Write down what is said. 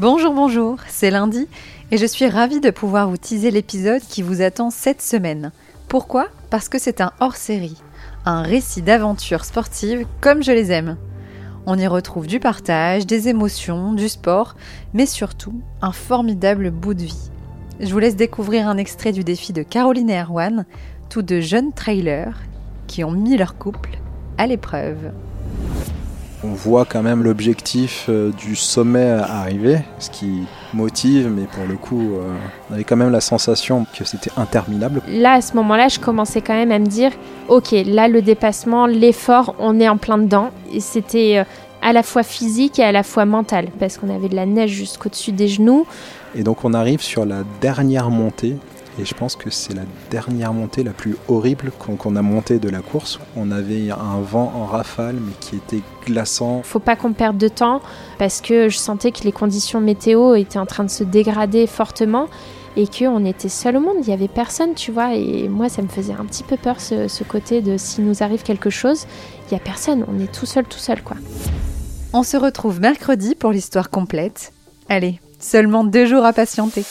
Bonjour, bonjour, c'est lundi et je suis ravie de pouvoir vous teaser l'épisode qui vous attend cette semaine. Pourquoi? Parce que c'est un hors-série, un récit d'aventure sportive comme je les aime. On y retrouve du partage, des émotions, du sport, mais surtout un formidable bout de vie. Je vous laisse découvrir un extrait du défi de Caroline et Erwan, tous deux jeunes trailers qui ont mis leur couple à l'épreuve. On voit quand même l'objectif euh, du sommet arriver, ce qui motive, mais pour le coup, euh, on avait quand même la sensation que c'était interminable. Là, à ce moment-là, je commençais quand même à me dire, ok, là, le dépassement, l'effort, on est en plein dedans. Et c'était euh, à la fois physique et à la fois mental, parce qu'on avait de la neige jusqu'au-dessus des genoux. Et donc on arrive sur la dernière montée, et je pense que c'est la dernière montée la plus horrible qu'on a montée de la course. On avait un vent en rafale, mais qui était glaçant. Faut pas qu'on perde de temps parce que je sentais que les conditions météo étaient en train de se dégrader fortement et qu'on était seul au monde. Il y avait personne, tu vois. Et moi, ça me faisait un petit peu peur ce, ce côté de s'il nous arrive quelque chose, il y a personne. On est tout seul, tout seul, quoi. On se retrouve mercredi pour l'histoire complète. Allez, seulement deux jours à patienter.